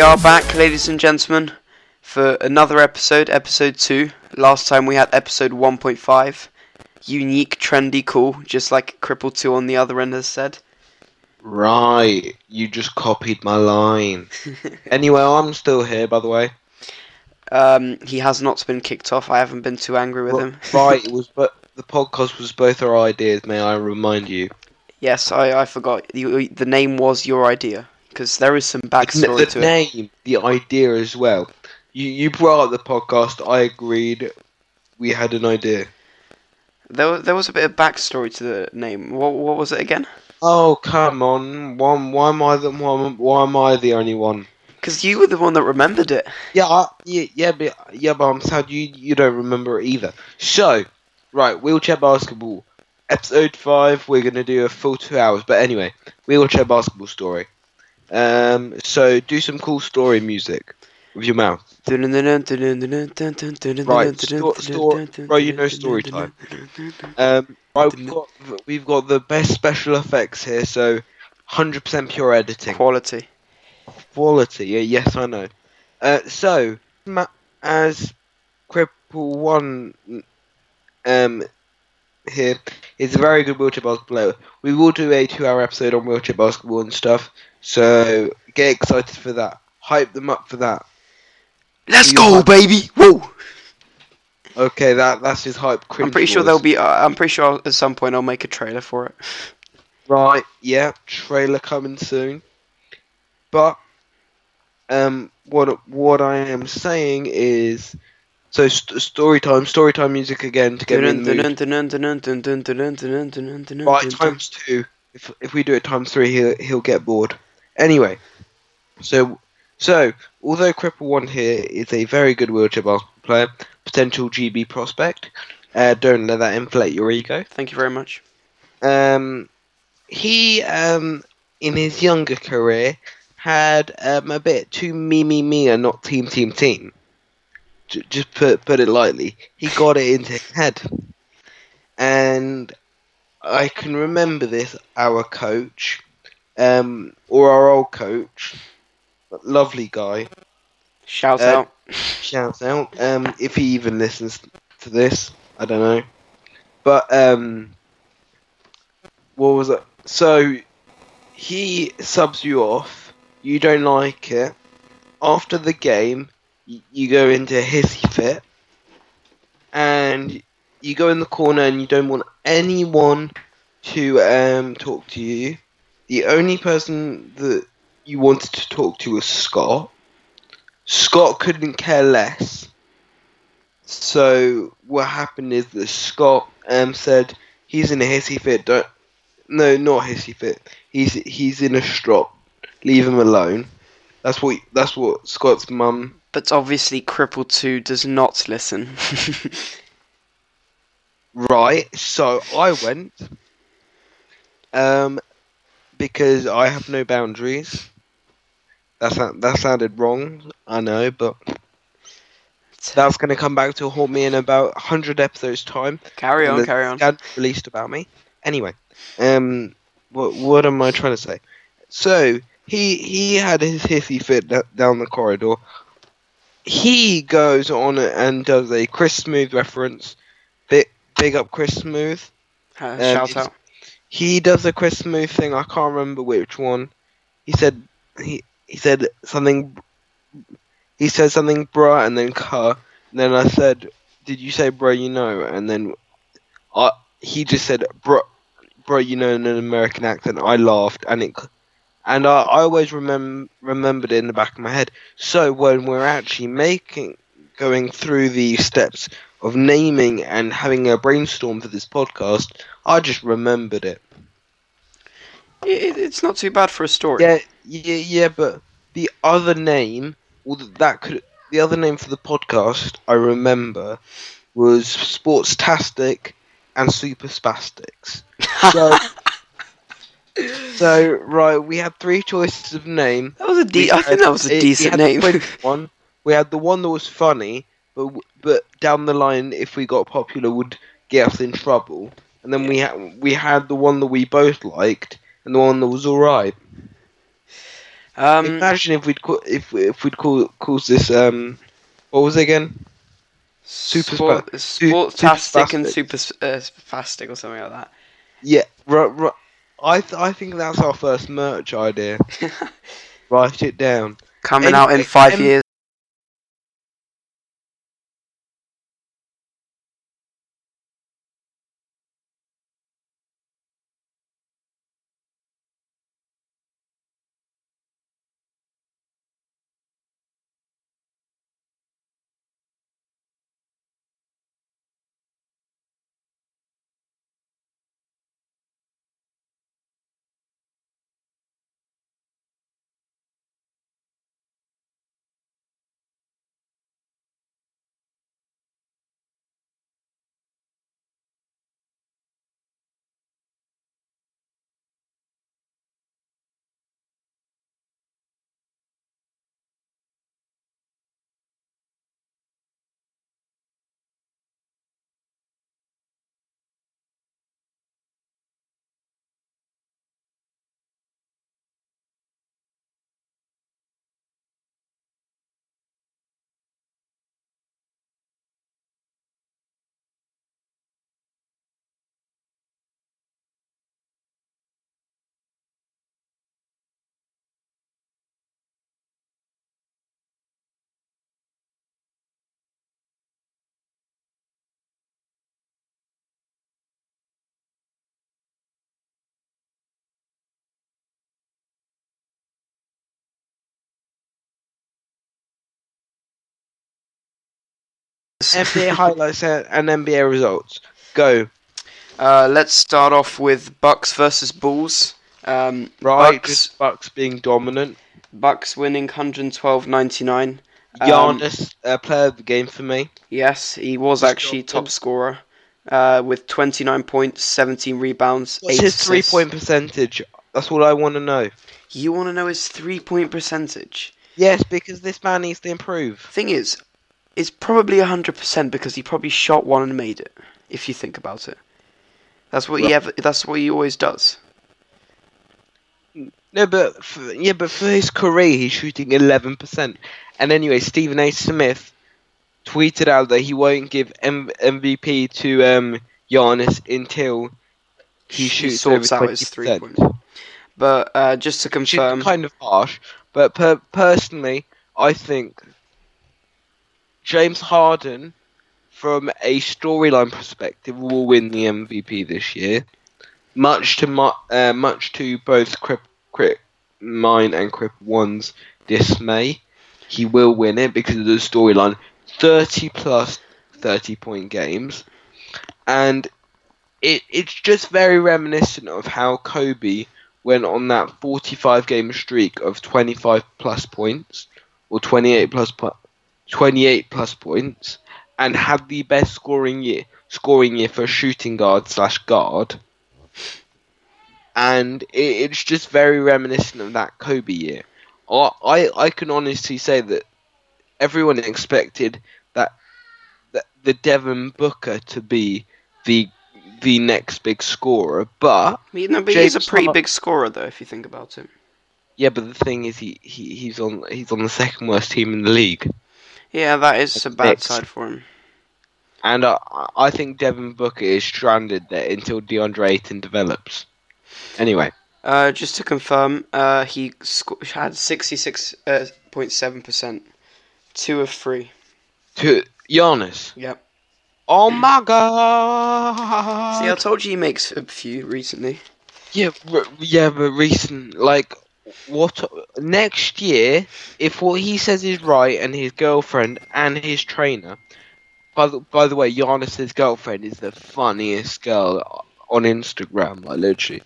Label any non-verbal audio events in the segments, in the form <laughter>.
We are back, ladies and gentlemen, for another episode, episode 2. Last time we had episode 1.5. Unique, trendy, cool, just like Cripple 2 on the other end has said. Right, you just copied my line. <laughs> anyway, I'm still here, by the way. Um, he has not been kicked off. I haven't been too angry with him. <laughs> right, it was, but the podcast was both our ideas. May I remind you? Yes, I, I forgot. The, the name was your idea because there is some backstory the, to the it. name, the idea as well. You you brought up the podcast. I agreed. We had an idea. There, there was a bit of backstory to the name. What, what was it again? Oh come on! Why, why am I the why, am- why am I the only one? Because you were the one that remembered it. Yeah, I, yeah, yeah, but yeah, but I'm sad you you don't remember it either. So, right, wheelchair basketball, episode five. We're gonna do a full two hours, but anyway, wheelchair basketball story. Um, so do some cool story music with your mouth. Right, sto- sto- bro, you know story time. Um, right, we've got we've got the best special effects here, so hundred percent pure editing. Quality. quality. Yeah, yes, I know. Uh, so, as Cripple One um, here is a very good wheelchair basketball player. We will do a two-hour episode on wheelchair basketball and stuff. So get excited for that. Hype them up for that. Let's go, have- baby! Whoa! Okay, that that's his hype. I'm pretty sure there'll be. Uh, I'm pretty sure at some point I'll make a trailer for it. Right, yeah, trailer coming soon. But um, what what I am saying is, so st- story time, story time music again to get me in the mood. Right, times two. If if we do it times three, he'll he'll get bored. Anyway, so so although Cripple One here is a very good wheelchair basketball player, potential GB prospect, uh, don't let that inflate your ego. Thank you very much. Um, he um in his younger career had um a bit too me me me and not team team team. J- just put put it lightly. He got it into his head, and I can remember this. Our coach, um, or our old coach, lovely guy. Shout Uh, out. Shouts out. Um, if he even listens to this, I don't know. But um, what was it? So he subs you off. You don't like it. After the game, y- you go into a hissy fit, and you go in the corner, and you don't want anyone to um talk to you. The only person that you wanted to talk to was Scott. Scott couldn't care less. So what happened is that Scott um said he's in a hissy fit. Don't no, not hissy fit. He's he's in a strop. Leave him alone. That's what that's what Scott's mum. But obviously, Cripple 2 does not listen. <laughs> Right. So I went. Um, because I have no boundaries. That that sounded wrong. I know, but that's going to come back to haunt me in about hundred episodes time. carry on, carry on. scandal released about me. Anyway, um, what what am I trying to say? So he he had his hissy fit down the corridor. He goes on and does a Chris Smoove reference. Big big up Chris Smoove. Uh, Um, shout out. He does a Chris Smoove thing. I can't remember which one. He said he he said something. He said something, bruh, and then car. Then I said, "Did you say, bruh? You know?" And then I he just said, "Bruh, bruh, you know," in an American accent. I laughed, and it and I, I always remember remembered it in the back of my head. So when we're actually making going through the steps of naming and having a brainstorm for this podcast, I just remembered it. It, it's not too bad for a story. Yeah, yeah, yeah, but the other name, well, that could the other name for the podcast I remember was Sportstastic and Super Spastics. So, <laughs> so right, we had three choices of name. That was a de- I think that was a decent name. one. We had the one that was funny, but but down the line, if we got popular, would get us in trouble. And then we had we had the one that we both liked, and the one that was all right. Um, Imagine if we'd call if if we'd call calls this um what was it again? super sport, and super uh, spastic or something like that. Yeah, I th- I think that's our first merch idea. <laughs> Write it down. Coming out in five um, years. NBA <laughs> highlights and and NBA results. Go Uh, let's start off with Bucks versus Bulls. Um, right. Bucks, Bucks being dominant. Bucks winning 112.99. Um, Giannis, uh, player of the game for me. Yes, he was Just actually dominant. top scorer uh, with 29 points, 17 rebounds, What's 8 his three-point percentage? That's what I want to know. You want to know his three point percentage? Yes, because this man needs to improve. Thing is, it's probably 100% because he probably shot one and made it. If you think about it, that's what he ever. That's what he always does. No, but for, yeah, but for his career, he's shooting eleven percent. And anyway, Stephen A. Smith tweeted out that he won't give M- MVP to um, Giannis until he He shoots sorts over out his 20%. three points. But uh, just to confirm, kind of harsh, but per- personally, I think James Harden, from a storyline perspective, will win the MVP this year. Much to my, uh, much to both Crip, Crip, mine and Crip One's dismay, he will win it because of the storyline. Thirty plus thirty point games, and it it's just very reminiscent of how Kobe went on that 45 game streak of 25 plus points or 28 plus 28 plus points and had the best scoring year scoring year for a shooting guard slash guard. And it, it's just very reminiscent of that Kobe year. I, I I can honestly say that everyone expected that, that the Devin Booker to be the the next big scorer but you know, but he's a pretty big scorer though, if you think about it. Yeah, but the thing is, he, he he's on he's on the second worst team in the league, Yeah, that is a bad Next. side for him. and I I think Devin Booker is stranded there until DeAndre Ayton develops. Anyway, Uh, just to confirm, uh, he had 66.7 percent, two of three. to Giannis. Yep. Oh my god! See, I told you he makes a few recently. Yeah, r- yeah, but recent like what next year? If what he says is right, and his girlfriend and his trainer. By the by the way, Giannis's girlfriend is the funniest girl on Instagram. Like literally,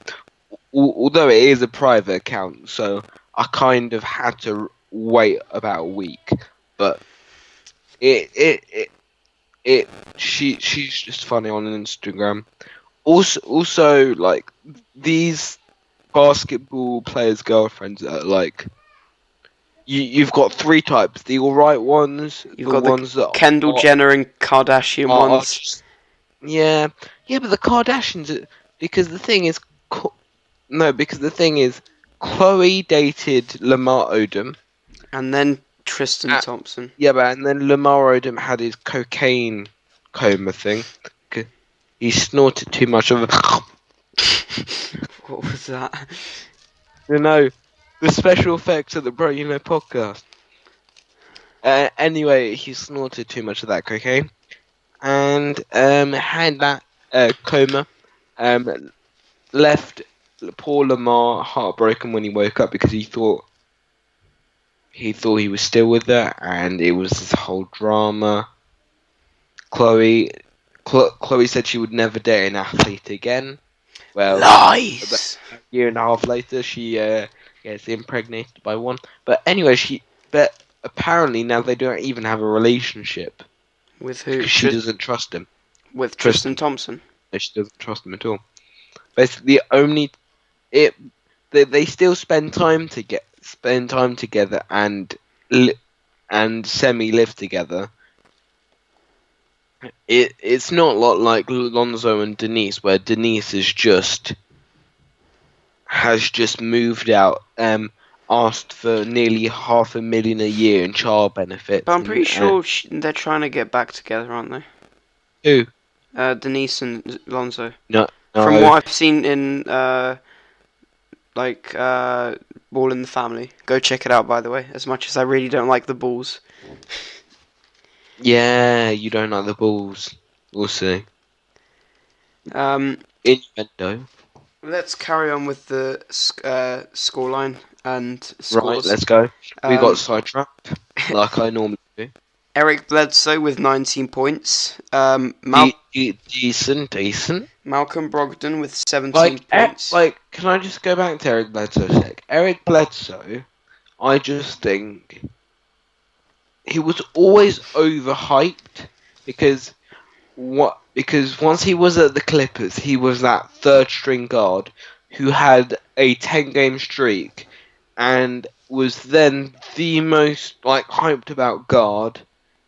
although it is a private account, so I kind of had to wait about a week. But it it it, it she she's just funny on Instagram. Also, also like these basketball players' girlfriends are like you. You've got three types: the all right ones, You've the got the ones that Kendall are- Jenner and Kardashian are- ones. yeah, yeah, but the Kardashians. Because the thing is, no, because the thing is, Khloe dated Lamar Odom. And then Tristan Ah. Thompson. Yeah, but and then Lamar Odom had his cocaine coma thing. He snorted too much of a. <laughs> <laughs> What was that? You know, the special effects of the Bro You Know podcast. Uh, anyway, he snorted too much of that cocaine, and um, had that uh, coma. Um, left poor Lamar heartbroken when he woke up because he thought he thought he was still with her, and it was this whole drama. Khloe, Khloe said she would never date an athlete again. Well, Lies! a year and a half later, she uh, gets impregnated by one. But anyway, she but apparently now they don't even have a relationship With who? she Tris- doesn't trust him. with Tristan Thompson. No, She doesn't trust him at all. Basically, only it they, they still spend time to get spend time together and li- and semi live together. It it's not a lot like Lonzo and Denise, where Denise is just has just moved out, um, asked for nearly half a million a year in child benefits. But I'm pretty and- sure sh they're trying to get back together, aren't they? who Uh, Denise and Lonzo. no, From what I've seen in uh, like uh, Ball in the Family. Go check it out, by the way. As much as I really don't like the Bulls. <laughs> yeah, you don't like the Bulls. We'll see. Um, Innuendo. let's carry on with the sc- uh, scoreline and scores. Right, let's go. we Um, got sidetracked, <laughs> like I normally do. Eric Bledsoe with 19 points. Um, Mal- De- de- decent, decent. Malcolm Brogdon with 17 Like, eh, points. like, can I just go back to Eric Bledsoe a sec? Eric Bledsoe, I just think he was always overhyped because what? Because once he was at the Clippers, he was that third string guard who had a ten game streak and was then the most like hyped about guard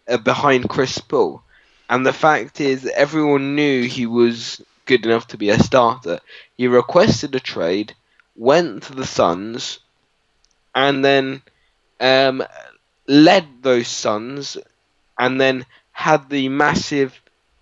uh, behind Chris Paul. And the fact is, everyone knew he was good enough to be a starter. He requested a trade, went to the Suns, and then um, led those Suns, and then had the massive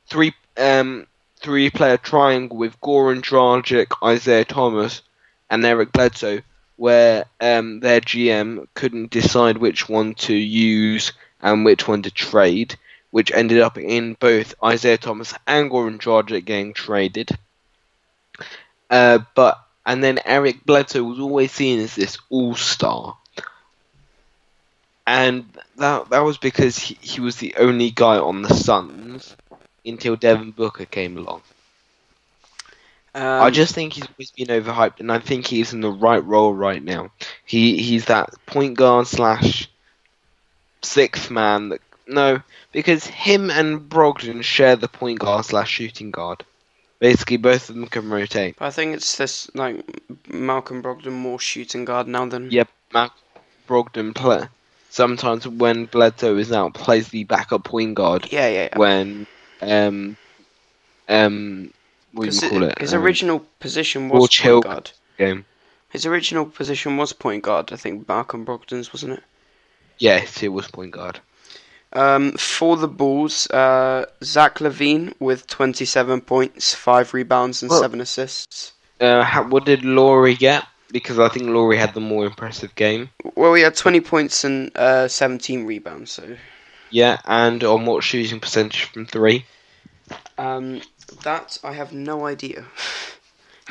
three um, three player triangle with Goran Dragic, Isaiah Thomas, and Eric Bledsoe, where um, their GM couldn't decide which one to use and which one to trade, which ended up in both Isaiah Thomas and Goran Dragic getting traded. Uh, but and then Eric Bledsoe was always seen as this all star. And that that was because he, he was the only guy on the Suns until Devin Booker came along. um, I just think he's always been overhyped, and I think he's in the right role right now. He he's that point guard slash sixth man. That no, because him and Brogdon share the point guard slash shooting guard. Basically, both of them can rotate. I think it's this like Malcolm Brogdon more shooting guard now than Yep, Mac Brogdon play. Sometimes when Bledsoe is out, plays the backup point guard. yeah yeah. yeah. When um um what do you call it- his Um, original position was point guard. game. His original position was point guard. I think Malcolm Brogdon's wasn't it? Yes, it was point guard. Um, for the Bulls, uh, Zach LaVine with 27 points, five rebounds, and Well- seven assists. Uh, how, what did Lauri get? Because I think Lauri had the more impressive game. Well, we had 20 points and uh, 17 rebounds. So Yeah, and on what shooting percentage from three? um, that I have no idea. <laughs>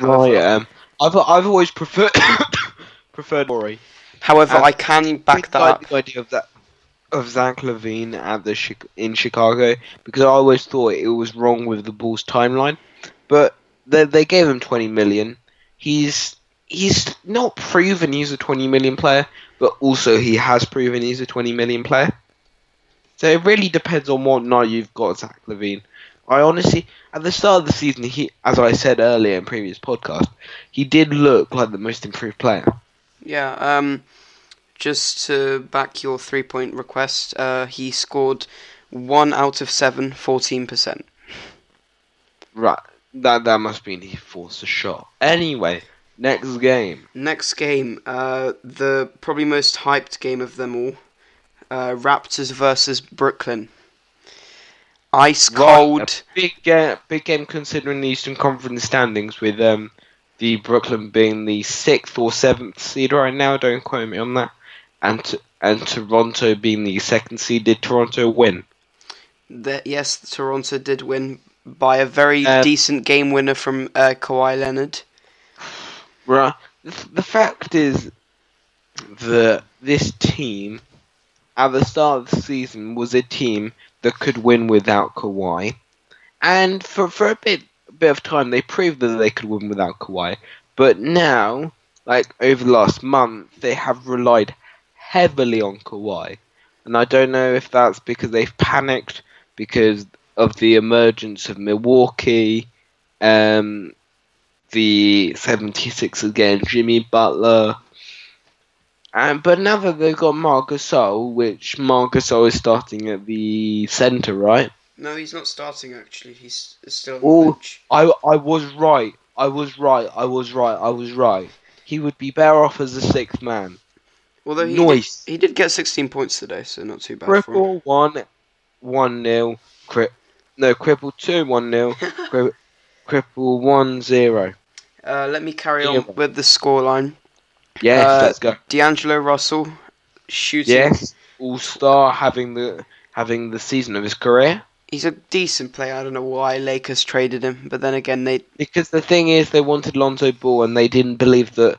Right. Um, I've I've always preferred <coughs> preferred Lauri. However, Um, I can back that I up. the idea of that of Zach LaVine at the Chi- in Chicago because I always thought it was wrong with the Bulls timeline, but they they gave him twenty million. He's he's not proven he's a twenty million player, but also he has proven he's a twenty million player. So it really depends on what night you've got Zach LaVine. I honestly, at the start of the season, he, as I said earlier in previous podcast, he did look like the most improved player. Yeah. Um, just to back your three-point request, uh, he scored one out of seven, 14%. Right. That that must mean he forced a shot. Anyway, Next game. Next game, uh, the probably most hyped game of them all, uh, Raptors versus Brooklyn. Ice cold. big game, big game considering the Eastern Conference standings with um, the Brooklyn being the sixth or seventh seed right now. Don't quote me on that. And t- and Toronto being the second seed. Did Toronto win? The, yes, Toronto did win by a very Uh, decent game winner from uh, Kawhi Leonard. Right. The, fact is that this team, at the start of the season, was a team that could win without Kawhi, and for for a bit bit of time they proved that they could win without Kawhi. But now, like over the last month, they have relied heavily on Kawhi, and I don't know if that's because they've panicked because of the emergence of Milwaukee. Um, the 76 again, Jimmy Butler. And but now that they've got Marcus Gasol, which Marcus Gasol is starting at the centre, right? No, he's not starting actually. He's still Oh. I I was right. I was right. I was right. I was right. He would be better off as a sixth man. Although he did, Nice. he did get 16 points today, so not too bad for him. Cripple one, one nil. Cri- no, cripple two, one nil. <laughs> Cri- cripple one zero. Uh, let me carry on with the scoreline. Yes, Uh, let's go. D'Angelo Russell shooting. Yes, all star having the having the season of his career. He's a decent player. I don't know why Lakers traded him, but then again, they Because the thing is, they wanted Lonzo Ball, and they didn't believe that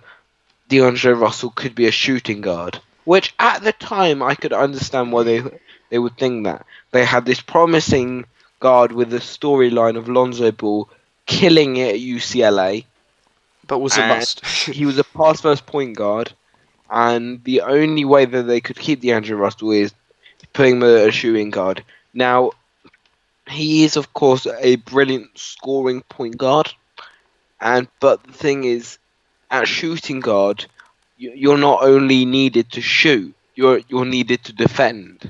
D'Angelo Russell could be a shooting guard. Which at the time, I could understand why they they would think that they had this promising guard with the storyline of Lonzo Ball killing it at UCLA. but was a bust. He was a pass first point guard, and the only way that they could keep D'Angelo Russell is putting him as a shooting guard. Now, he is of course a brilliant scoring point guard, and but the thing is, at shooting guard, you- you're not only needed to shoot, you're you're needed to defend,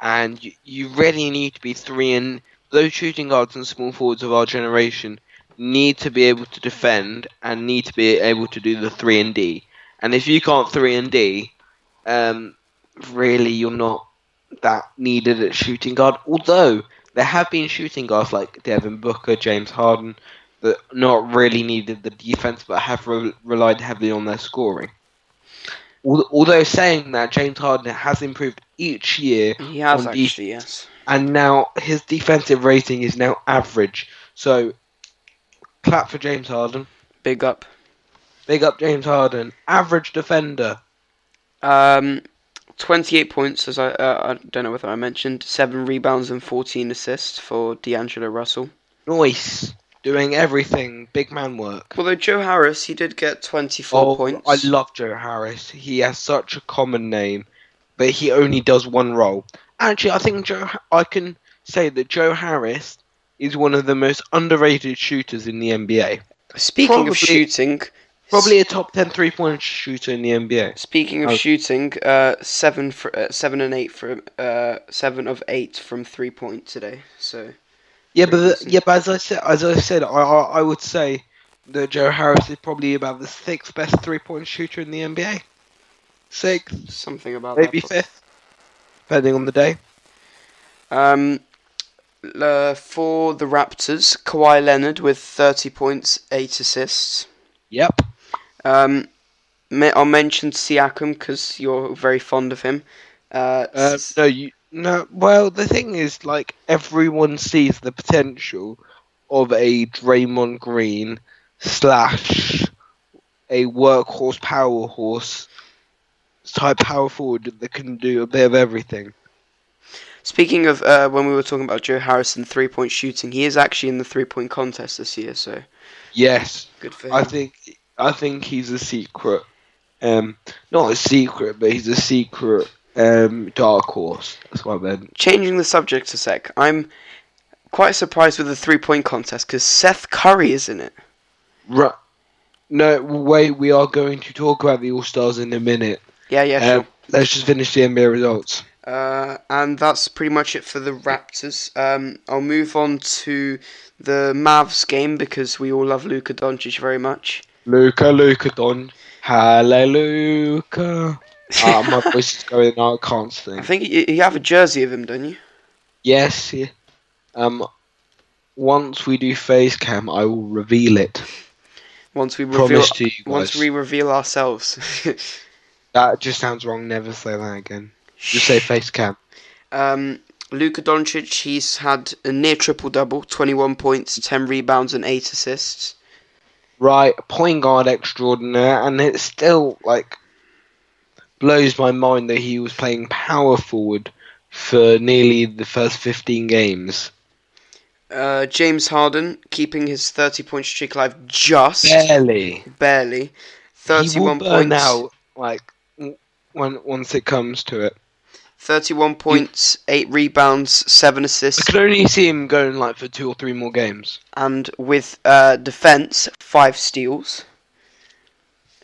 and you, you really need to be three and those shooting guards and small forwards of our generation need to be able to defend and need to be able to do the three and D. And if you can't three and D, um, really you're not that needed at shooting guard. Although there have been shooting guards like Devin Booker, James Harden that not really needed the defense but have re- relied heavily on their scoring. Although saying that, James Harden has improved each year he has actually, yes. And now his defensive rating is now average. So, clap for James Harden. Big up. Big up James Harden. Average defender. Um, 28 points, as I uh, I don't know whether I mentioned. Seven rebounds and 14 assists for D'Angelo Russell. Nice. Doing everything. Big man work. Although Joe Harris, he did get 24 Oh, points. I love Joe Harris. He has such a common name, but he only does one role. Actually, I think Joe. I can say that Joe Harris is one of the most underrated shooters in the NBA. Speaking probably- of shooting, Probably a top 10 three point shooter in the NBA. Speaking of Oh. shooting, uh, seven for uh, seven and eight from uh, seven of eight from three point today. So Yeah, but the, yeah, but as I said, as I said, I, I I would say that Joe Harris is probably about the sixth best three point shooter in the NBA. Sixth, something about maybe that. fifth, depending on the day. Um, uh, for the Raptors, Kawhi Leonard with thirty points, eight assists. Yep. Um, I'll mention Siakam because you're very fond of him. Uh, Uh, no, you no. Well, the thing is, like everyone sees the potential of a Draymond Green slash a workhorse power horse type power forward that can do a bit of everything. Speaking of uh, when we were talking about Joe Harrison three point shooting, he is actually in the three point contest this year. So Yes, good for him. I think I think he's a secret, um, not a secret, but he's a secret um dark horse. That's what I meant. changing the subject a sec, I'm quite surprised with the three point contest because Seth Curry is in it. Right. No, wait. We are going to talk about the All Stars in a minute. Yeah, yeah, Um, let's just finish the NBA results. Uh, and that's pretty much it for the Raptors. Um, I'll move on to the Mavs game because we all love Luka Doncic very much. Luka, Luka Don. Hallelujah. Ah, <laughs> my voice is going out. I can't I think you, you have a jersey of him, don't you? Yes. Yeah. Um. Once we do face cam, I will reveal it. Once we reveal, Promise to you once we reveal ourselves. <laughs> That just sounds wrong. Never say that again. Just say face cam. Um, Luka Doncic, he's had a near triple double, 21 points, 10 rebounds, and 8 assists. Right, point guard extraordinaire, and it still like blows my mind that he was playing power forward for nearly the first fifteen games. Uh, James Harden, keeping his 30 point streak alive just Barely. barely. 31 he will 31 burn points. out like when once it comes to it. 31 points, 8 rebounds, 7 assists. I could only see him going like for two or three more games. and with uh, defense, 5 steals.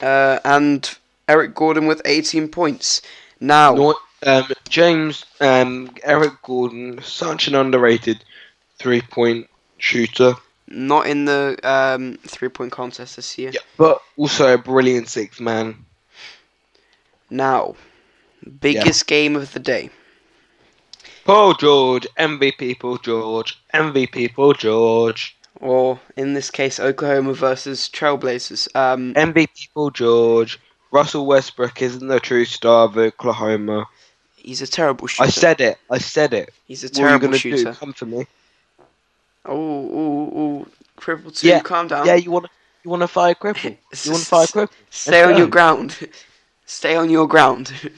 Uh, and Eric Gordon with 18 points. Now, Nor- um, James um, Eric Gordon, such an underrated three point shooter, not in the um, three point contest this year. but also a brilliant sixth man. Now, biggest game of the day. Paul George, MVP Paul George, MVP Paul George, Or in this case, Oklahoma versus Trailblazers. Um, MVP Paul George. Russell Westbrook isn't the true star of Oklahoma. he's a terrible shooter. I said it. I said it. he's a What are you terrible gonna shooter. do? Come for me. Oh, oh, oh, cripple two. Yeah, calm down. Yeah, you want you want to fire cripple? <laughs> You want to fire cripple? Stay on your ground. <laughs> Stay on your ground. <laughs>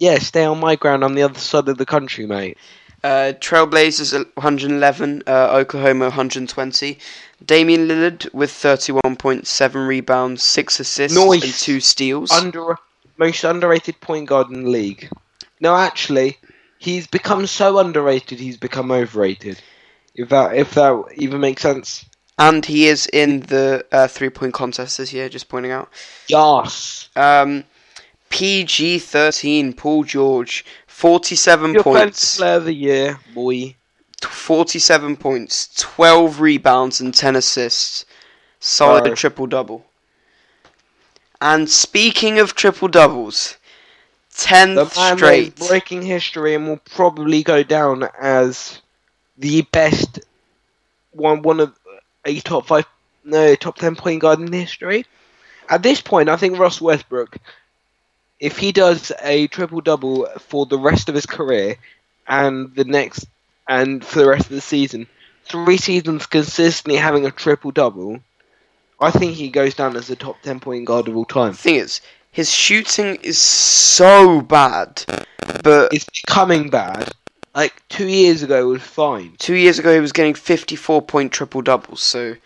Yeah, stay on my ground. I'm the other side of the country, mate. Uh, Trailblazers 111, uh, Oklahoma 120. Damian Lillard with 31.7 rebounds, 6 assists, Nice. and 2 steals. Under most underrated point guard in the league. No, actually, he's become so underrated. He's become overrated. If that if that even makes sense. and he is in the uh, three point contest this year, just pointing out. Yes. Um, PG 13, Paul George, 47 Your points. player of the year, boy. 47 points, 12 rebounds, and 10 assists. Solid Bro. triple double. And speaking of triple doubles, 10th The straight. breaking history and will probably go down as the best one one of a top five no top ten point guard in history. At this point, I think Ross Westbrook, if he does a triple double for the rest of his career and the next and for the rest of the season, three seasons consistently having a triple double, I think he goes down as the top ten point guard of all time. The thing is, his shooting is so bad, but It's becoming bad. Like two years ago, it was fine. two years ago he was getting 54 point triple doubles, so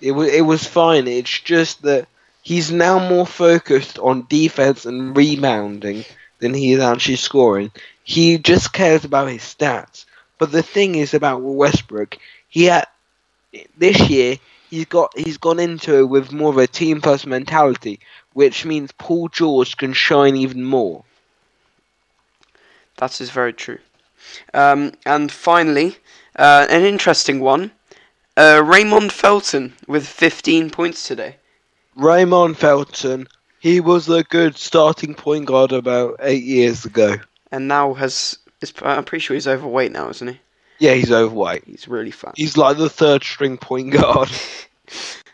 It was it was fine. It's just that he's now more focused on defense and rebounding than he is actually scoring. He just cares about his stats. But the thing is about Westbrook, he had this year he's got he's gone into it with more of a team first mentality, which means Paul George can shine even more. that is very true. Um, and finally, uh, an interesting one. Uh, Raymond Felton with 15 points today. Raymond Felton, he was a good starting point guard about eight years ago. and now has. Is, I'm pretty sure he's overweight now, isn't he? Yeah, he's overweight. He's really fat. He's like the third string point guard. <laughs>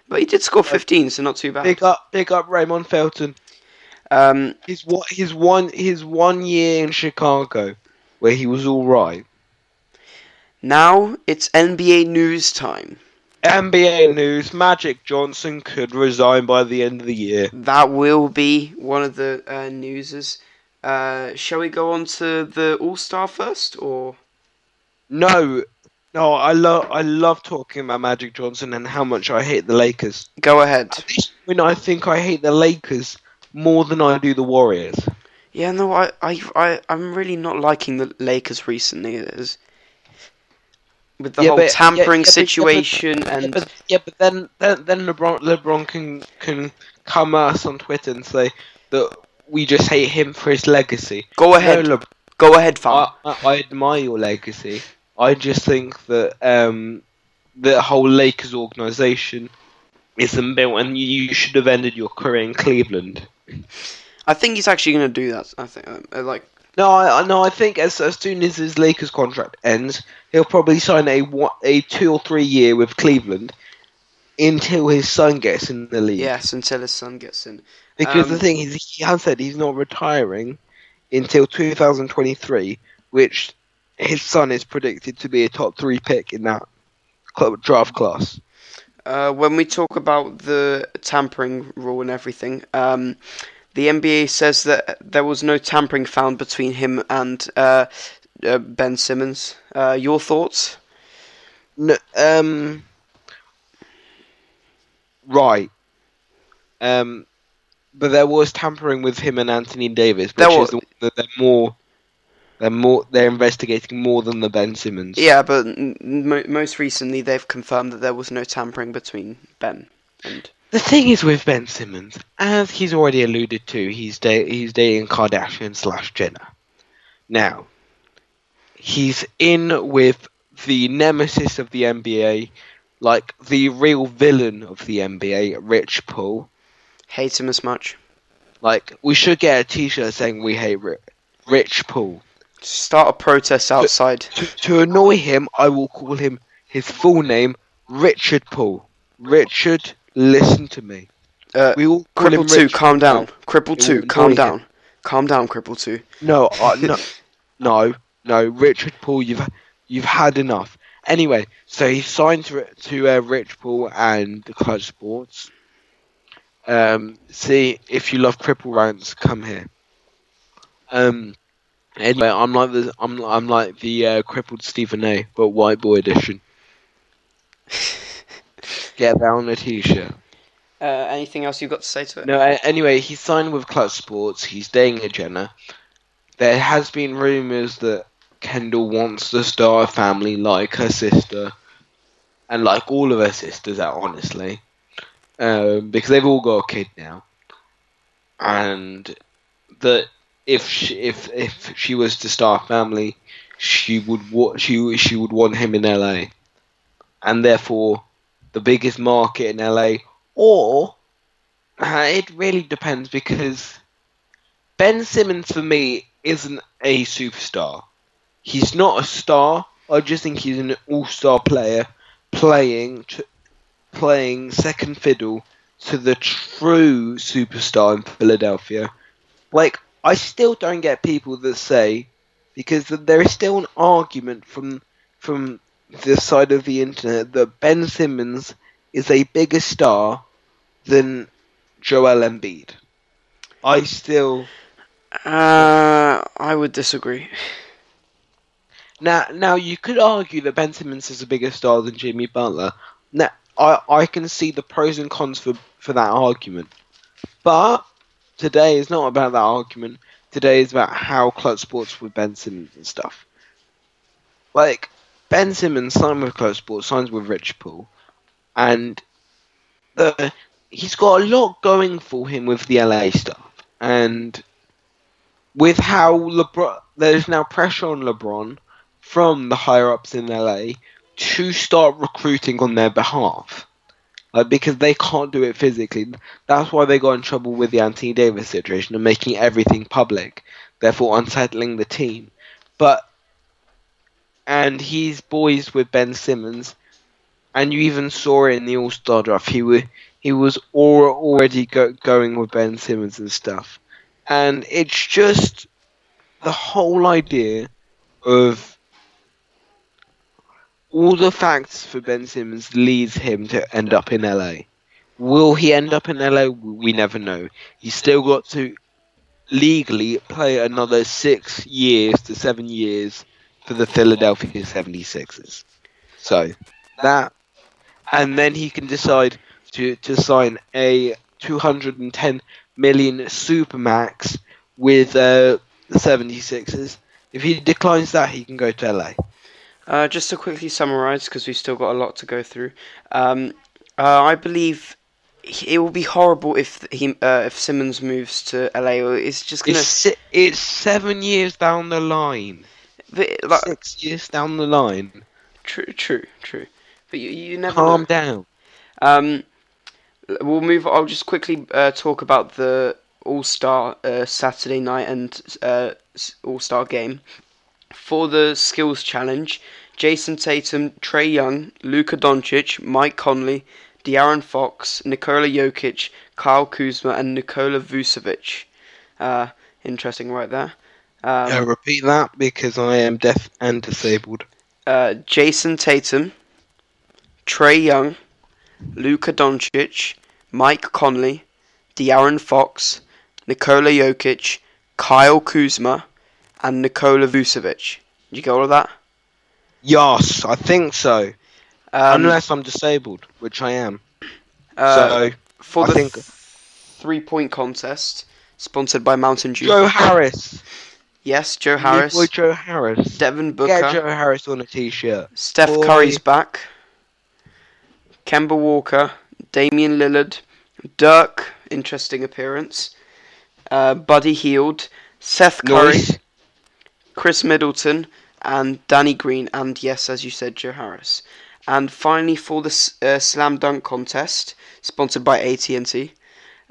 But he did score 15, so not too bad. Pick up, pick up Raymond Felton. Um, His what? His one, his one year in Chicago, where he was all right. now it's NBA news time. NBA news: Magic Johnson could resign by the end of the year. That will be one of the uh, newses. Uh, shall we go on to the All Star first, or No, no, I love, I love talking about Magic Johnson and how much I hate the Lakers. go ahead? Point, I think I hate the Lakers more than I do the Warriors. Yeah, no, I, I, I, I'm really not liking the Lakers recently. It is with the Yeah, whole but- tampering yeah, but- yeah, but- situation Yeah, and but, yeah, but then, then, then LeBron, LeBron can can come at us on Twitter and say that we just hate him for his legacy. go ahead, No, LeBron, go ahead, fam. I, I, I admire your legacy. I just think that um, the whole Lakers organization isn't built, and you, you should have ended your career in Cleveland. I think he's actually going to do that. I think, uh, like, No, I no. I think as as soon as his Lakers contract ends, he'll probably sign a a two or three year with Cleveland until his son gets in the league. yes, until his son gets in. Because the Um, thing is, he has said he's not retiring until 2023, which his son is predicted to be a top three pick in that draft class. Uh, when we talk about the tampering rule and everything, um, the NBA says that there was no tampering found between him and uh, uh, Ben Simmons. Uh, your thoughts? No, um, right. Um, but there was tampering with him and Anthony Davis, which There wa- is the one that they're more. They're more. They're investigating more than the Ben Simmons. Yeah, but n- mo- most recently they've confirmed that there was no tampering between Ben and. The thing is with Ben Simmons, as he's already alluded to, he's da- he's dating Kardashian slash Jenner. Now, he's in with the nemesis of the NBA, like the real villain of the NBA, Rich Paul. Hate him as much. Like we should get a T-shirt saying we hate Ri- Rich Paul. Start a protest outside. To, to annoy him, I will call him his full name, Richard Paul. Richard, listen to me. Uh, We all Cripple two, calm down. Cripple two, calm down. Calm down, Cripple two. No, uh, no, <laughs> no, no, Richard Paul, you've you've had enough. Anyway, so he signed to to uh, Rich Paul and the Clutch Sports. Um, see if you love cripple rants, come here. Um, anyway, I'm like the I'm I'm like the uh, crippled Stephen A, but white boy edition. <laughs> Get that on a t-shirt. Uh, anything else you've got to say to it? No, anyway, he signed with Clutch Sports. He's dating a Jenner. There has been rumours that Kendall wants to start a family like her sister, and like all of her sisters, out honestly, um, because they've all got a kid now, and that if she, if if she was to start a family, she would wa- she she would want him in LA, and therefore the biggest market in LA, or uh, it really depends because Ben Simmons for me isn't a superstar. He's not a star. I just think he's an all-star player playing playing second fiddle to the true superstar in Philadelphia. Like I still don't get people that say because there is still an argument from from the side of the internet that Ben Simmons is a bigger star than Joel Embiid. I still Uh, I would disagree. now now you could argue that Ben Simmons is a bigger star than Jimmy Butler. Now I I can see the pros and cons for for that argument, but today is not about that argument. Today is about how Clutch Sports with Ben Simmons and stuff. Like Ben Simmons signed with Clutch Sports, signs with Rich Paul, and the he's got a lot going for him with the LA stuff, and with how LeBron, there's now pressure on LeBron from the higher ups in LA to start recruiting on their behalf. Like, because they can't do it physically. That's why they got in trouble with the Anthony Davis situation and making everything public, therefore unsettling the team. But and he's boys with Ben Simmons, and you even saw it in the All Star draft. He was he was already go, going with Ben Simmons and stuff, and it's just the whole idea of all the facts for Ben Simmons leads him to end up in LA. Will he end up in LA? We never know. He's still got to legally play another six years to seven years for the Philadelphia 76ers. So that, and then he can decide to, to sign a 210 million supermax with uh, the 76ers. If he declines that, he can go to LA. Uh, just to quickly summarise, because we've still got a lot to go through. Um, uh, I believe it will be horrible if he uh, if Simmons moves to LA. It's just gonna It's, it's seven years down the line. But, like, Six years down the line. true, true, true. But you, you never Calm know. down. Um, we'll move. I'll just quickly uh, talk about the All Star uh, Saturday night and uh, All Star game. For the skills challenge, Jayson Tatum, Trae Young, Luka Doncic, Mike Conley, De'Aaron Fox, Nikola Jokic, Kyle Kuzma, and Nikola Vucevic. Uh, interesting, right there. Um, Uh, repeat that because I am deaf and disabled. uh, Jayson Tatum, Trae Young, Luka Doncic, Mike Conley, De'Aaron Fox, Nikola Jokic, Kyle Kuzma, and Nikola Vucevic. Did you get all of that? Yes, I think so. Um, Unless I'm disabled, which I am. uh, so for I the think- three-point contest, sponsored by Mountain Dew. Joe Harris. Yes, Joe Harris, boy Joe Harris. Devin Get Booker, Joe Harris on a t-shirt. Steph boy. Curry's back, Kemba Walker, Damian Lillard, Dirk, interesting appearance, uh, Buddy Hield, Seth Curry, Nice. Khris Middleton, and Danny Green, and yes, as you said, Joe Harris. And finally, for the uh, slam dunk contest, sponsored by AT&T,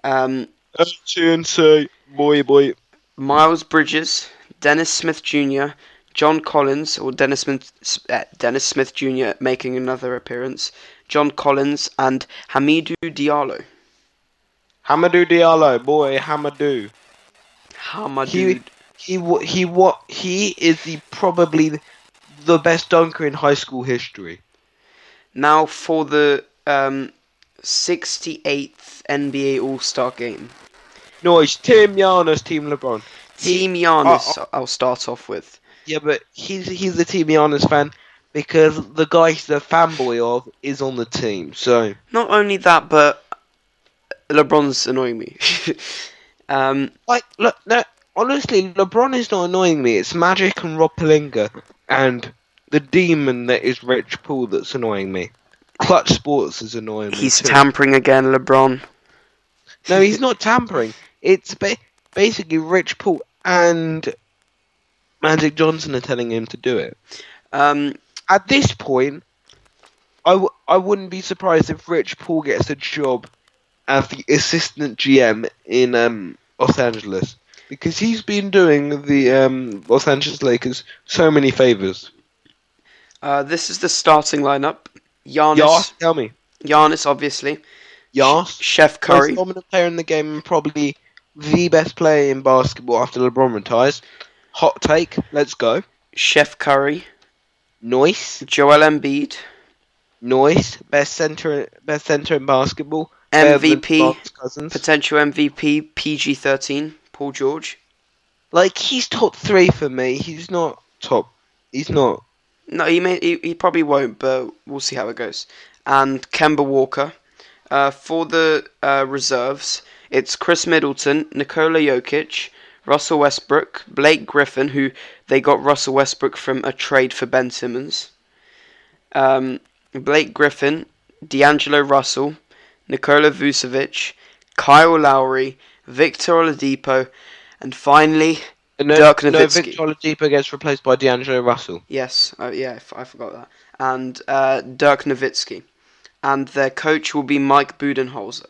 um, TNC. Boy, boy. Miles Bridges, Dennis Smith Jr., John Collins, or Dennis Smith, uh, Dennis Smith Jr. making another appearance, John Collins, and Hamidou Diallo. Hamadou Diallo. Boy, Hamadou. Hamadou. He, he, he, what? He is the probably the best dunker in high school history. Now for the um, 68th NBA All Star game. Nice. Team Giannis, Team LeBron. Team Giannis, I'll start off with. Yeah, but he's he's a Team Giannis fan because the guy he's a fanboy of is on the team. So Not only that, but LeBron's annoying me. <laughs> um, like, look, no, honestly, LeBron is not annoying me. It's Magic and Rob Pelinka and the demon that is Rich Paul that's annoying me. Clutch Sports is annoying me. he's tampering again, LeBron. no, he's not tampering. It's basically Rich Paul and Magic Johnson are telling him to do it. Um, At this point, I, w- I wouldn't be surprised if Rich Paul gets a job as the assistant GM in um, Los Angeles because he's been doing the um, Los Angeles Lakers so many favors. uh, this is the starting lineup. Giannis, Yas, tell me. Giannis, obviously. Yas, Chef Curry. most dominant player in the game and probably the best player in basketball after LeBron retires. Hot take, let's go. Chef Curry. Noise, Joel Embiid. Noise, best center, best center in basketball. MVP. Potential MVP. PG 13. Paul George. Like he's top three for me. He's not top. He's not. No, he may he, he probably won't, but we'll see how it goes. And Kemba Walker. Uh, for the uh, reserves, it's Khris Middleton, Nikola Jokic, Russell Westbrook, Blake Griffin, who they got Russell Westbrook from a trade for Ben Simmons. Um, Blake Griffin, D'Angelo Russell, Nikola Vucevic, Kyle Lowry, Victor Oladipo, and finally, No, Dirk no Nowitzki. Victor Oladipo gets replaced by D'Angelo Russell. Yes, uh, yeah, I f- I forgot that. And uh, Dirk Nowitzki. And their coach will be Mike Budenholzer.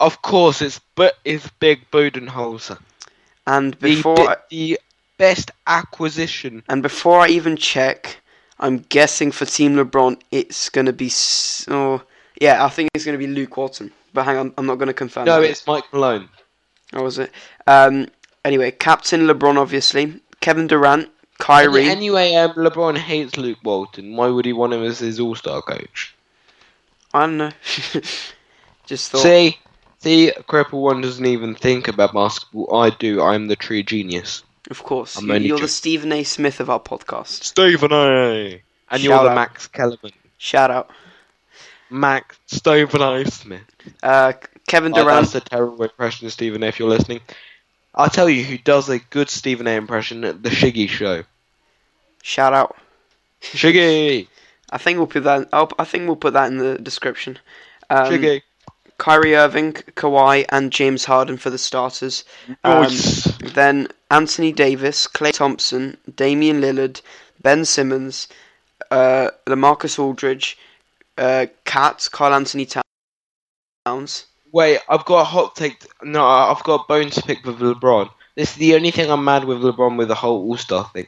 Of course, it's but it's Big Budenholzer. And The, before bi- I, the best acquisition. and before I even check, I'm guessing for Team LeBron it's gonna be oh yeah, I think it's gonna be Luke Walton. But hang on, I'm not gonna confirm. No, it's Mike Malone. Or was it? Um. Anyway, Captain LeBron obviously, Kevin Durant, Kyrie. Anyway, um, LeBron hates Luke Walton. Why would he want him as his All-Star coach? I don't know. <laughs> Just thought. See, see, Cripple One doesn't even think about basketball. I do. I'm the true genius. Of course, I'm you- only you're the. Stephen A. Smith of our podcast. Stephen A. And you're Shout the out. Max Kellerman. Shout out. Max Stephen A. Smith. Uh, Kevin Oh, Durant. that's a terrible impression of Stephen A. If you're listening, I'll tell you who does a good Stephen A. impression: the Shiggy Show. Shout out. Shiggy, I think we'll put that. I'll, I think we'll put that in the description. Um, Shiggy. Kyrie Irving, Kawhi, and James Harden for the starters. Um, Nice. Then Anthony Davis, Klay Thompson, Damian Lillard, Ben Simmons, uh, Lamarcus Aldridge, uh, Cat, Karl-Anthony Towns. Wait, I've got a hot take. No, I've got a bone to pick with LeBron. This is the only thing I'm mad with LeBron with the whole All Star thing.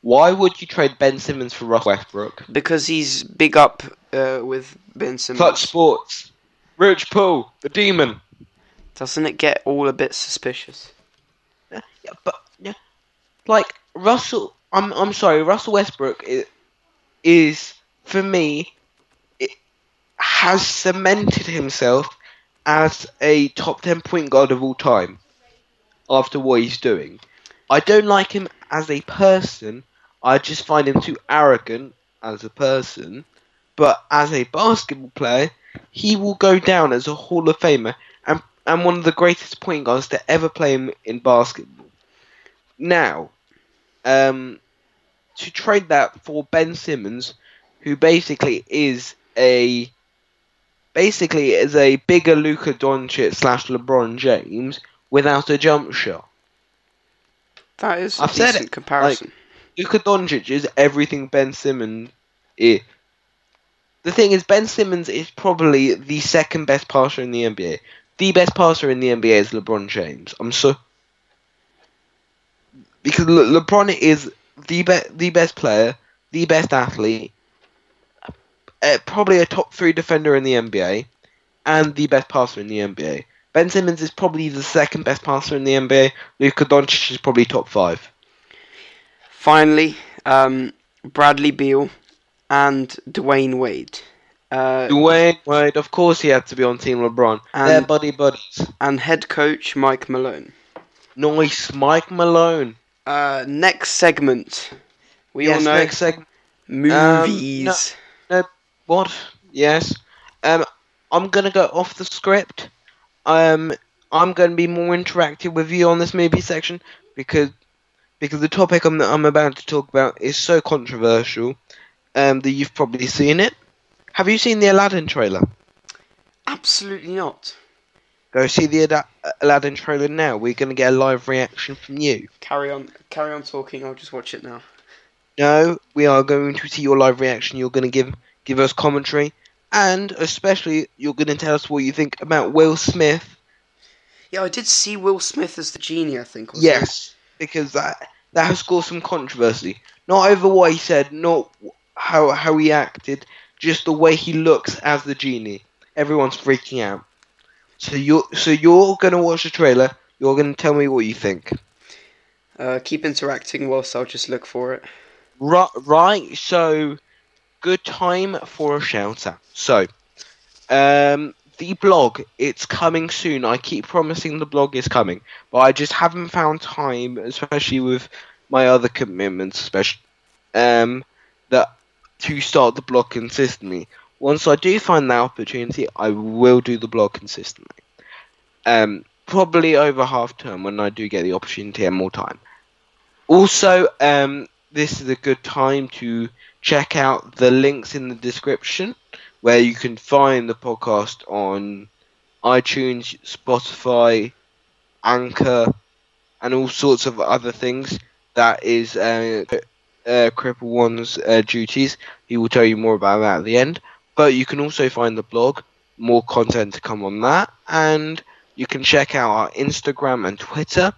Why would you trade Ben Simmons for Russ Westbrook? Because he's big up uh, with Ben Simmons. Clutch Sports, Rich Paul, the Demon. Doesn't it get all a bit suspicious? Yeah, but yeah, like Russell. I'm I'm sorry, Russell Westbrook is, is for me. It has cemented himself as a top ten point guard of all time. After what he's doing, I don't like him as a person. I just find him too arrogant as a person. But as a basketball player, he will go down as a Hall of Famer and and one of the greatest point guards to ever play in, in basketball. Now, um, to trade that for Ben Simmons, who basically is a basically is a bigger Luka Doncic slash LeBron James without a jump shot. That is a I've said decent it, comparison. Luka Doncic is everything Ben Simmons is. The thing is, Ben Simmons is probably the second best passer in the NBA. The best passer in the NBA is LeBron James. I'm so because Le- LeBron is the be- the best player, the best athlete, uh, probably a top three defender in the NBA, and the best passer in the NBA. Ben Simmons is probably the second best passer in the NBA. Luka Doncic is probably top five. Finally, um, Bradley Beal and Dwyane Wade. Uh, Dwyane Wade, of course, he had to be on Team LeBron. And- They're buddy buddies. and head coach Mike Malone. Nice, Mike Malone. Uh, next segment. We yes, all know next segment. movies. No. What? Yes. Um, I'm gonna go off the script. Um, I'm gonna be more interactive with you on this movie section because because the topic I'm I'm about to talk about is so controversial. Um, that you've probably seen it. Have you seen the Aladdin trailer? Absolutely not. Go see the Ada- Aladdin trailer now. We're gonna get a live reaction from you. Carry on. Carry on talking. I'll just watch it now. No, we are going to see your live reaction. You're going to give give us commentary, and especially you're going to tell us what you think about Will Smith. Yeah, I did see Will Smith as the genie. I think. wasn't it? Yes, because that that has caused some controversy. Not over what he said, not how how he acted, just the way he looks as the genie. Everyone's freaking out. So you're so you're going to watch the trailer. You're going to tell me what you think. Uh, keep interacting whilst I'll just look for it. Right, right. So, good time for a shout out. So, um, the blog, it's coming soon. I keep promising the blog is coming, but I just haven't found time, especially with my other commitments, especially um, that to start the blog consistently. Once I do find that opportunity, I will do the blog consistently. Um, probably over half term when I do get the opportunity and more time. Also, um, this is a good time to check out the links in the description where you can find the podcast on iTunes, Spotify, Anchor, and all sorts of other things. That is uh, uh, Cripple One's uh, duties. He will tell you more about that at the end. But you can also find the blog, more content to come on that, and you can check out our Instagram and Twitter.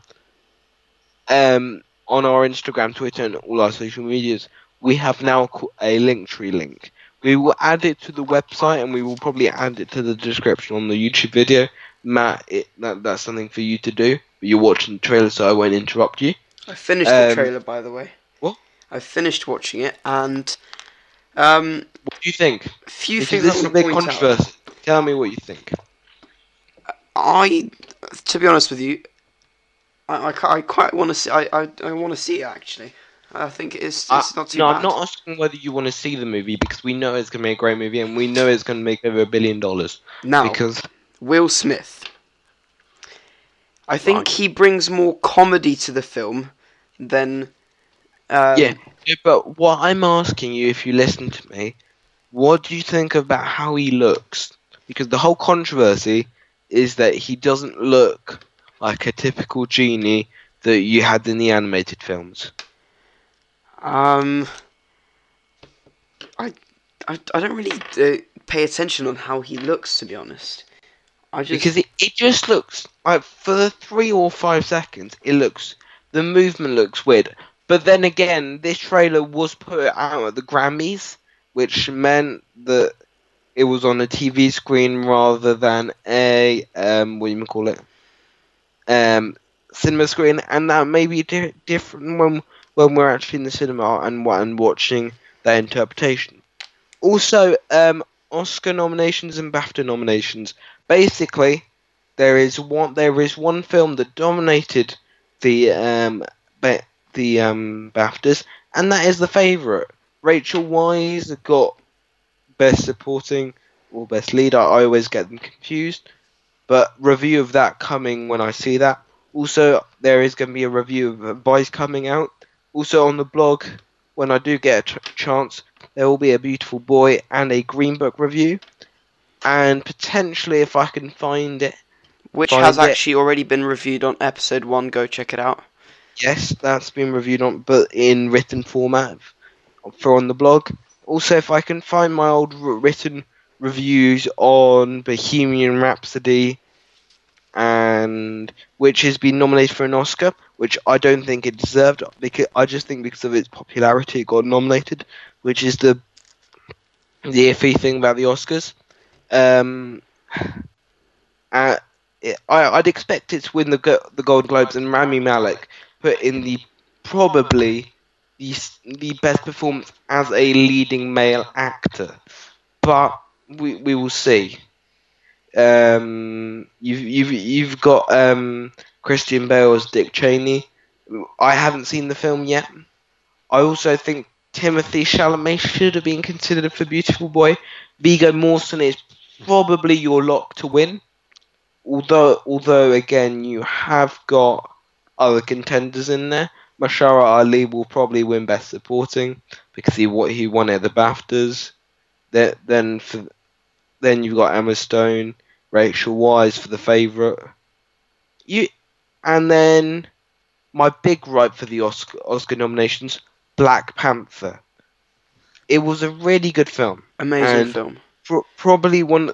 Um, on our Instagram, Twitter, and all our social medias, we have now a Linktree link. We will add it to the website, and we will probably add it to the description on the YouTube video. Matt, it, that, that's something for you to do. You're watching the trailer, so I won't interrupt you. I finished the Um, trailer, by the way. I finished watching it, and um, What do you think? a few things this is a big point out. controversy. Tell me what you think. I, to be honest with you, I, I, I quite want to see. I, I, I want to see it actually. I think it's it's not too no, bad. I'm not asking whether you want to see the movie because we know it's going to be a great movie and we know it's going to make over a billion dollars. now, Because Will Smith. I think Right. he brings more comedy to the film than. Um, Yeah. But what I'm asking you, if you listen to me, what do you think about how he looks? Because the whole controversy is that he doesn't look like a typical genie that you had in the animated films. Um. I, I, I don't really uh, pay attention on how he looks, to be honest. I just because it, it just looks like for the three or five seconds it looks the movement looks weird but then again this trailer was put out at the grammys which meant that it was on a tv screen rather than a um what do you call it? Um cinema screen. And that may be di- different when when we're actually in the cinema and, and watching that interpretation. Also um oscar nominations and bafta nominations. Basically there is one there is one film that dominated the um the um BAFTAs and that is the favorite Rachel Weisz got best supporting or best lead I, always get them confused but review of that coming when I see that also there is going to be a review of Vice coming out also on the blog when I do get a chance there will be a beautiful boy and a green book review and potentially if I can find it which Find has it. actually already been reviewed on episode one. Go check it out. Yes that's been reviewed on but in written format for on the blog. Also if I can find my old written reviews on Bohemian Rhapsody and which has been nominated for an Oscar which I don't think it deserved because I just think because of its popularity it got nominated which is the the iffy thing about the Oscars. Um <sighs> uh, I, I'd expect it to win the the Golden Globes, and Rami Malek put in the probably the the best performance as a leading male actor, but we we will see. Um, you've you've you've got um Christian Bale as Dick Cheney. I haven't seen the film yet. I also think Timothée Chalamet should have been considered for Beautiful Boy. Viggo Mortensen is probably your lock to win although although again you have got other contenders in there. Mahershala Ali will probably win Best Supporting because he what he won at the BAFTAs. Then then for then you've got Emma Stone, Rachel Weisz for the favourite. You and then my big gripe for the Oscar Oscar nominations, Black Panther. It was a really good film. Amazing film. Pro- probably one.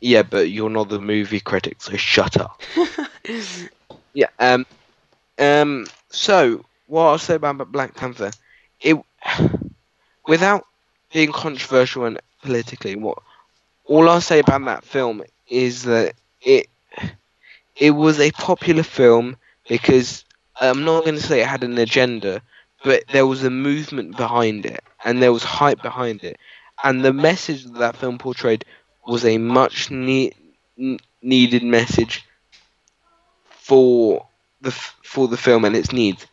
Yeah, but you're not the movie critic, so shut up. <laughs> Yeah. Um. Um. So what I'll say about Black Panther, it <sighs> without being controversial and politically, what all I'll say about that film is that it it was a popular film because I'm not going to say it had an agenda, but there was a movement behind it and there was hype behind it, and the message that that film portrayed was a much ne- needed message for the for the film and its needs.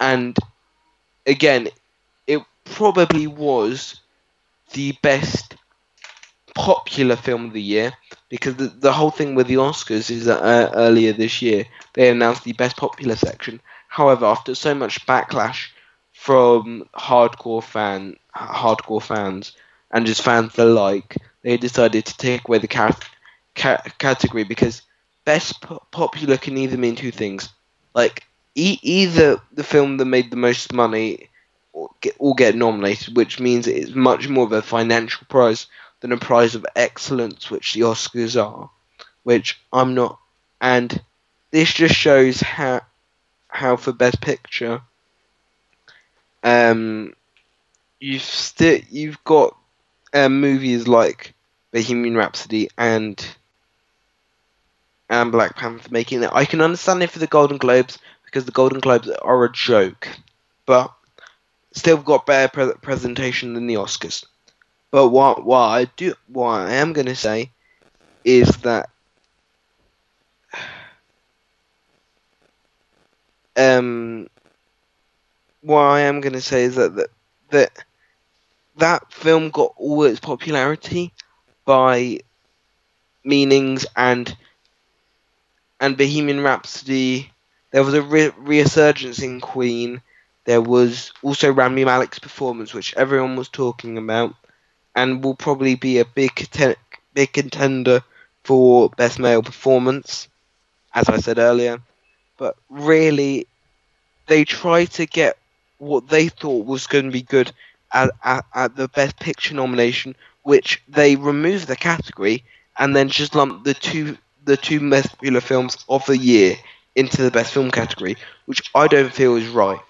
And again, it probably was the best popular film of the year because the, the whole thing with the Oscars is that uh, earlier this year they announced the best popular section. However, after so much backlash from hardcore fan hardcore fans and just fans alike, they decided to take away the cat- ca- category because best po- popular can either mean two things, like e- either the film that made the most money or get, or get nominated, which means it's much more of a financial prize than a prize of excellence, which the Oscars are, which I'm not. And this just shows how how for best picture, um, you've still you've got um, movies like Bohemian Rhapsody and and Black Panther making it. I can understand it for the Golden Globes because the Golden Globes are a joke, but still got better pre- presentation than the Oscars. But what what I do what I am gonna say is that <sighs> um what I am gonna say is that that that, that film got all its popularity by meanings and and Bohemian Rhapsody. There was a re- resurgence in Queen. There was also Rami Malek's performance, which everyone was talking about, and will probably be a big conten- big contender for best male performance, as I said earlier. But really, they tried to get what they thought was going to be good at, at, at the best picture nomination, which they removed the category and then just lumped the two the two most popular films of the year into the best film category, which I don't feel is right.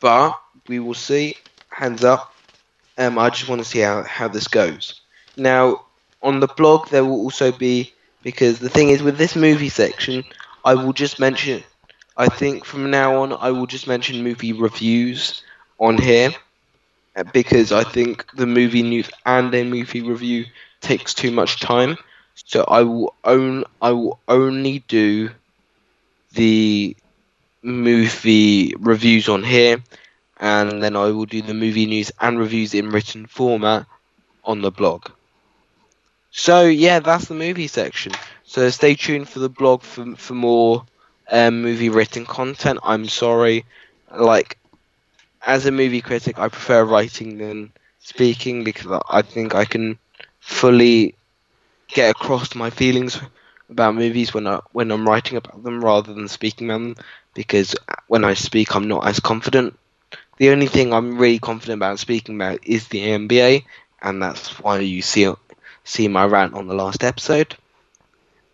But we will see. Hands up. Um, I just want to see how, how this goes. Now, on the blog, there will also be because the thing is with this movie section, I will just mention. I think from now on, I will just mention movie reviews on here uh, because I think the movie news and a movie review takes too much time. So I will own I will only do the movie reviews on here, and then I will do the movie news and reviews in written format on the blog. So yeah, that's the movie section. So stay tuned for the blog for for more um, movie written content. I'm sorry, like as a movie critic, I prefer writing than speaking because I think I can fully get across my feelings about movies when I when I'm writing about them rather than speaking about them because when I speak I'm not as confident. The only thing I'm really confident about speaking about is the NBA, and that's why you see see my rant on the last episode.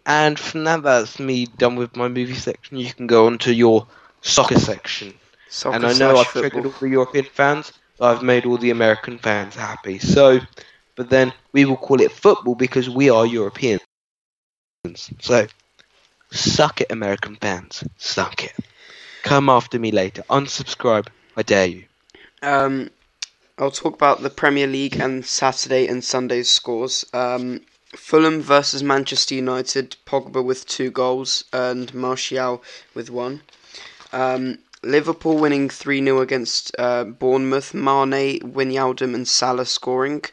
And from that, that's me done with my movie section. You can go on to your soccer section. Soccer and I know I've football. triggered all the European fans, but I've made all the American fans happy. So, but then we will call it football because we are Europeans. So, suck it, American fans. Suck it. Come after me later. Unsubscribe. I dare you. Um, I'll talk about the Premier League and Saturday and Sunday's scores. Um, Fulham versus Manchester United. Pogba with two goals and Martial with one. Um, Liverpool winning 3 0 against uh, Bournemouth. Mane, Wijnaldum, and Salah scoring.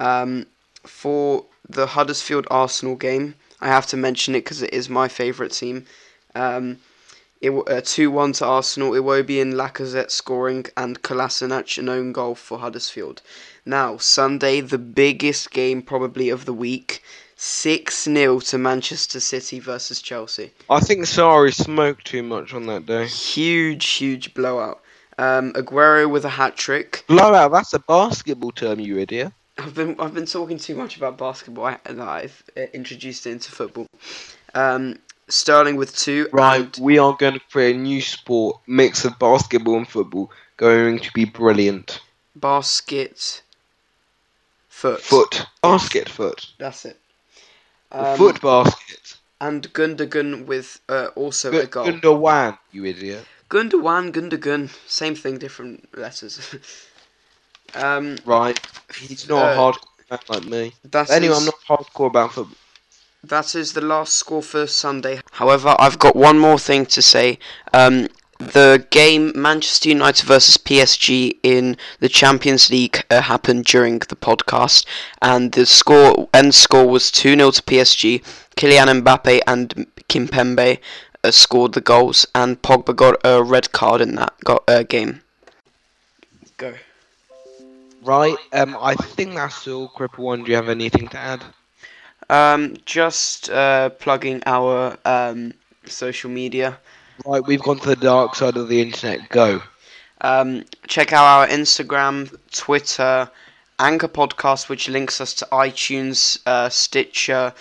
Um, for the Huddersfield Arsenal game, I have to mention it because it is my favourite team. Um, it uh, two one to Arsenal. Iwobi and Lacazette scoring, and Kolasinac an own goal for Huddersfield. Now Sunday, the biggest game probably of the week, six 0 to Manchester City versus Chelsea. I think Sarri smoked too much on that day. Huge, huge blowout. Um, Aguero with a hat trick. Blowout, that's a basketball term, you idiot. I've been I've been talking too much about basketball I- that I've uh, introduced it into football. Um, Sterling with two. Right, we are going to create a new sport, mix of basketball and football, going to be brilliant. basket. Foot. Foot. Basket foot. That's it. Um, foot basket. And Gundogan with uh, also a goal. Gundogan, you idiot. Gundogan, Gundogan, same thing, different letters. <laughs> um, Right, he's not Uh, a hardcore fan like me. that's Anyway, is, I'm not hardcore about football. that is the last score for Sunday. However, I've got one more thing to say. Um, the game Manchester United versus PSG in the Champions League uh, happened during the podcast, and the score end score was two 0 to PSG. Kylian Mbappe and Kimpembe uh, scored the goals, and Pogba got a red card in that got, uh, game. Go. Right, um, I think that's all. Cripple One, do you have anything to add? Um, just uh, plugging our um, social media. Right, we've gone to the dark side of the internet. Go. Um, check out our Instagram, Twitter, Anchor Podcast, which links us to iTunes, uh, Stitcher,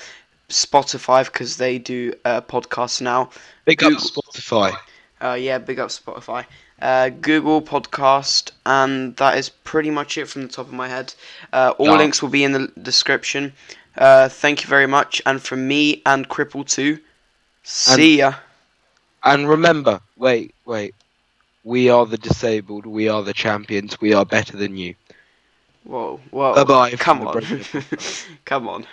Spotify, because they do uh, podcasts now. Big up Spotify. Uh, yeah, big up Spotify. Uh, Google Podcast, and that is pretty much it from the top of my head. Uh, all links will be in the description. Uh, thank you very much, and from me and Cripple2, see ya. And remember, wait, wait. We are the disabled. We are the champions. We are better than you. Whoa, whoa. Bye-bye <laughs> Come on. Come on.